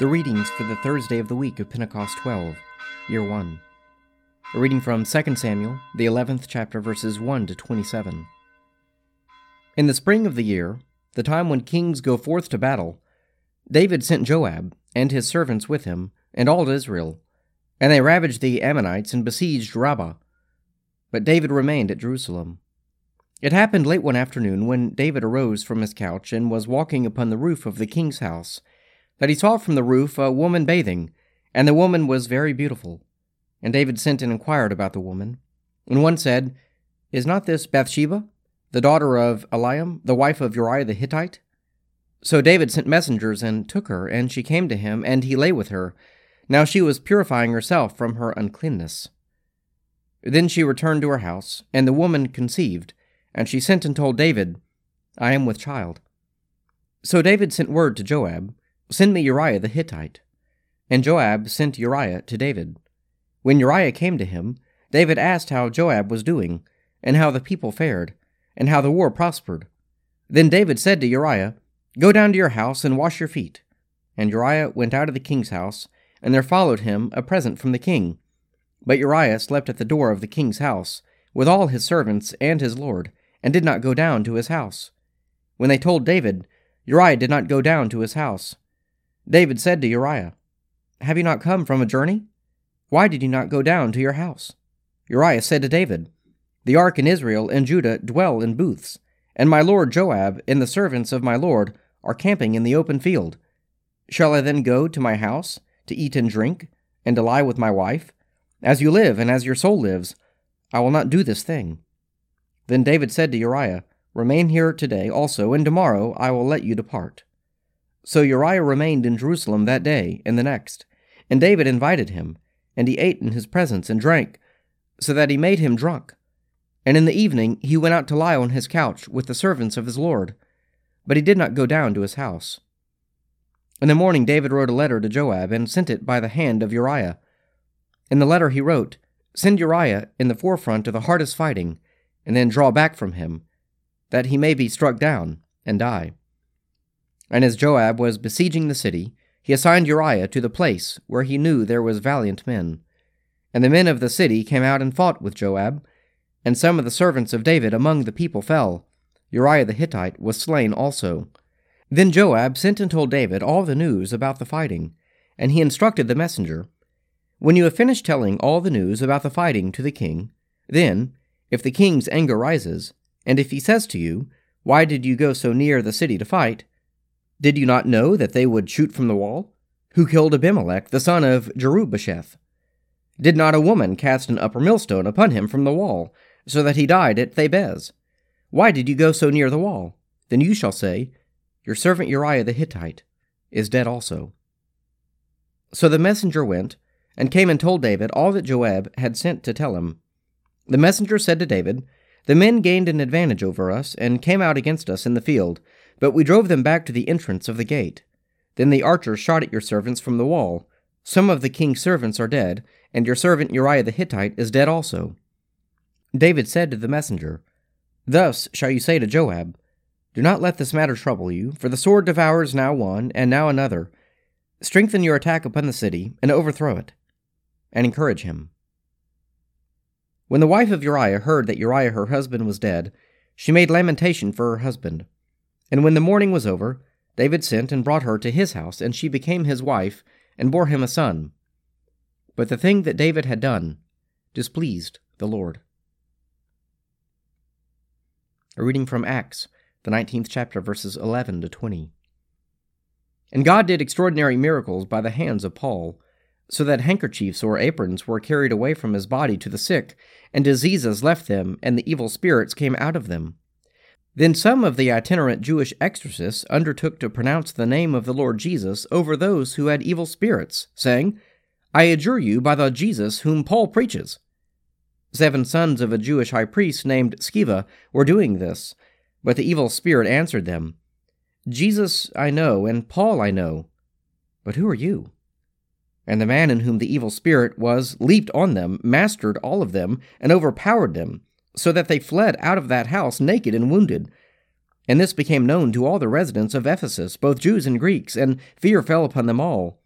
The readings for the Thursday of the week of Pentecost 12, Year 1. A reading from 2 Samuel, the 11th chapter, verses 1 to 27. In the spring of the year, the time when kings go forth to battle, David sent Joab and his servants with him, and all Israel, and they ravaged the Ammonites and besieged Rabbah. But David remained at Jerusalem. It happened late one afternoon when David arose from his couch and was walking upon the roof of the king's house that he saw from the roof a woman bathing, and the woman was very beautiful. And David sent and inquired about the woman. And one said, Is not this Bathsheba, the daughter of Eliam, the wife of Uriah the Hittite? So David sent messengers and took her, and she came to him, and he lay with her. Now she was purifying herself from her uncleanness. Then she returned to her house, and the woman conceived, and she sent and told David, I am with child. So David sent word to Joab, Send me Uriah the Hittite. And Joab sent Uriah to David. When Uriah came to him, David asked how Joab was doing, and how the people fared, and how the war prospered. Then David said to Uriah, Go down to your house and wash your feet. And Uriah went out of the king's house, and there followed him a present from the king. But Uriah slept at the door of the king's house, with all his servants and his lord, and did not go down to his house. When they told David, Uriah did not go down to his house. David said to Uriah, Have you not come from a journey? Why did you not go down to your house? Uriah said to David, The ark in Israel and Judah dwell in booths, and my lord Joab and the servants of my lord are camping in the open field. Shall I then go to my house to eat and drink, and to lie with my wife? As you live and as your soul lives, I will not do this thing. Then David said to Uriah, Remain here today also, and tomorrow I will let you depart. So Uriah remained in Jerusalem that day and the next. And David invited him, and he ate in his presence and drank, so that he made him drunk. And in the evening he went out to lie on his couch with the servants of his lord. But he did not go down to his house. In the morning David wrote a letter to Joab and sent it by the hand of Uriah. In the letter he wrote, Send Uriah in the forefront of the hardest fighting, and then draw back from him, that he may be struck down and die. And as Joab was besieging the city, he assigned Uriah to the place where he knew there was valiant men. And the men of the city came out and fought with Joab, and some of the servants of David among the people fell. Uriah the Hittite was slain also. Then Joab sent and told David all the news about the fighting, and he instructed the messenger When you have finished telling all the news about the fighting to the king, then, if the king's anger rises, and if he says to you, Why did you go so near the city to fight? Did you not know that they would shoot from the wall? Who killed Abimelech, the son of Jerubbesheth? Did not a woman cast an upper millstone upon him from the wall, so that he died at Thebez? Why did you go so near the wall? Then you shall say, Your servant Uriah the Hittite is dead also. So the messenger went, and came and told David all that Joab had sent to tell him. The messenger said to David, The men gained an advantage over us, and came out against us in the field, but we drove them back to the entrance of the gate. Then the archers shot at your servants from the wall. Some of the king's servants are dead, and your servant Uriah the Hittite is dead also. David said to the messenger, Thus shall you say to Joab, Do not let this matter trouble you, for the sword devours now one, and now another. Strengthen your attack upon the city, and overthrow it, and encourage him. When the wife of Uriah heard that Uriah her husband was dead, she made lamentation for her husband. And when the mourning was over, David sent and brought her to his house, and she became his wife, and bore him a son. But the thing that David had done displeased the Lord. A reading from Acts, the 19th chapter, verses 11 to 20. And God did extraordinary miracles by the hands of Paul, so that handkerchiefs or aprons were carried away from his body to the sick, and diseases left them, and the evil spirits came out of them. Then some of the itinerant Jewish exorcists undertook to pronounce the name of the Lord Jesus over those who had evil spirits, saying, I adjure you by the Jesus whom Paul preaches. Seven sons of a Jewish high priest named Sceva were doing this, but the evil spirit answered them, Jesus I know, and Paul I know, but who are you? And the man in whom the evil spirit was leaped on them, mastered all of them, and overpowered them so that they fled out of that house naked and wounded. And this became known to all the residents of Ephesus, both Jews and Greeks, and fear fell upon them all.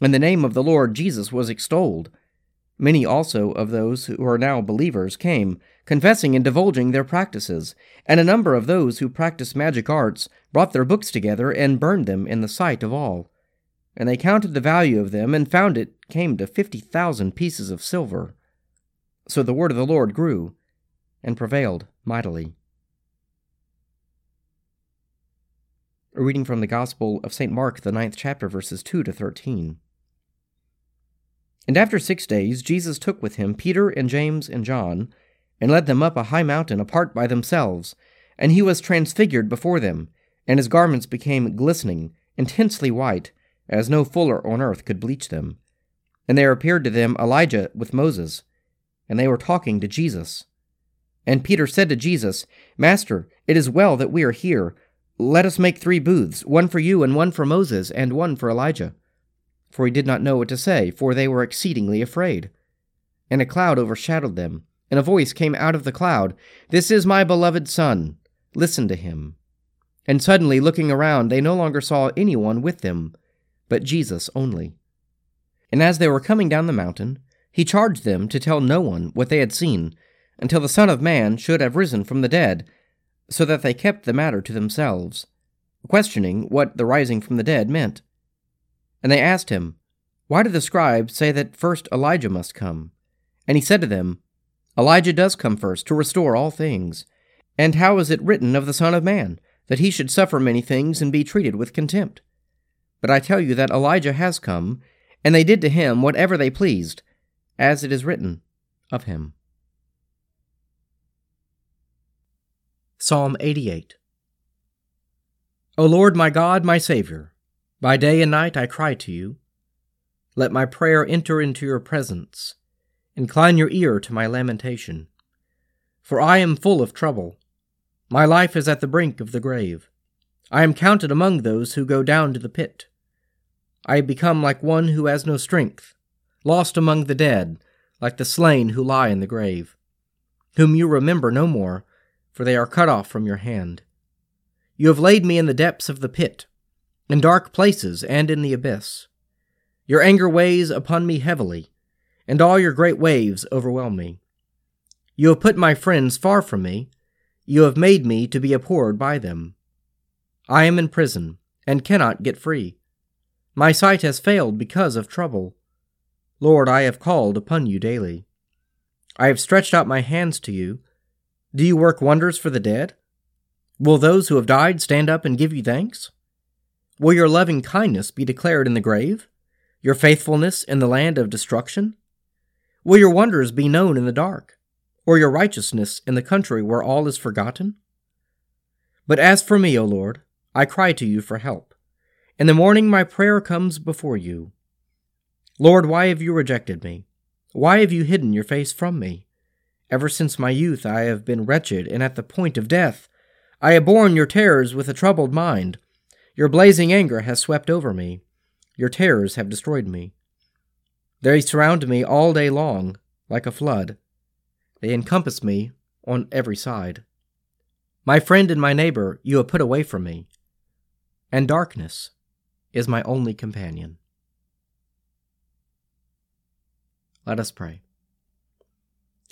and the name of the Lord Jesus was extolled. Many also of those who are now believers came, confessing and divulging their practices, and a number of those who practiced magic arts brought their books together and burned them in the sight of all. And they counted the value of them and found it came to fifty thousand pieces of silver. So the word of the Lord grew and prevailed mightily. A reading from the Gospel of St. Mark, the ninth chapter, verses 2 to 13. And after six days, Jesus took with him Peter and James and John, and led them up a high mountain apart by themselves. And he was transfigured before them, and his garments became glistening, intensely white, as no fuller on earth could bleach them. And there appeared to them Elijah with Moses, and they were talking to Jesus. And Peter said to Jesus, Master, it is well that we are here. Let us make three booths, one for you, and one for Moses, and one for Elijah for he did not know what to say, for they were exceedingly afraid. And a cloud overshadowed them, and a voice came out of the cloud This is my beloved Son, listen to him. And suddenly, looking around, they no longer saw anyone with them, but Jesus only. And as they were coming down the mountain, he charged them to tell no one what they had seen, until the Son of Man should have risen from the dead, so that they kept the matter to themselves, questioning what the rising from the dead meant. And they asked him, Why do the scribes say that first Elijah must come? And he said to them, Elijah does come first to restore all things. And how is it written of the Son of Man, that he should suffer many things and be treated with contempt? But I tell you that Elijah has come, and they did to him whatever they pleased, as it is written of him. Psalm 88 O Lord my God, my Saviour, by day and night I cry to you. Let my prayer enter into your presence. Incline your ear to my lamentation. For I am full of trouble. My life is at the brink of the grave. I am counted among those who go down to the pit. I become like one who has no strength, lost among the dead, like the slain who lie in the grave, whom you remember no more, for they are cut off from your hand. You have laid me in the depths of the pit in dark places and in the abyss. Your anger weighs upon me heavily, and all your great waves overwhelm me. You have put my friends far from me, you have made me to be abhorred by them. I am in prison, and cannot get free. My sight has failed because of trouble. Lord, I have called upon you daily. I have stretched out my hands to you. Do you work wonders for the dead? Will those who have died stand up and give you thanks? Will your loving kindness be declared in the grave? Your faithfulness in the land of destruction? Will your wonders be known in the dark, or your righteousness in the country where all is forgotten? But as for me, O Lord, I cry to you for help. In the morning my prayer comes before you. Lord, why have you rejected me? Why have you hidden your face from me? Ever since my youth I have been wretched and at the point of death. I have borne your terrors with a troubled mind. Your blazing anger has swept over me. Your terrors have destroyed me. They surround me all day long, like a flood. They encompass me on every side. My friend and my neighbor you have put away from me, and darkness is my only companion. Let us pray.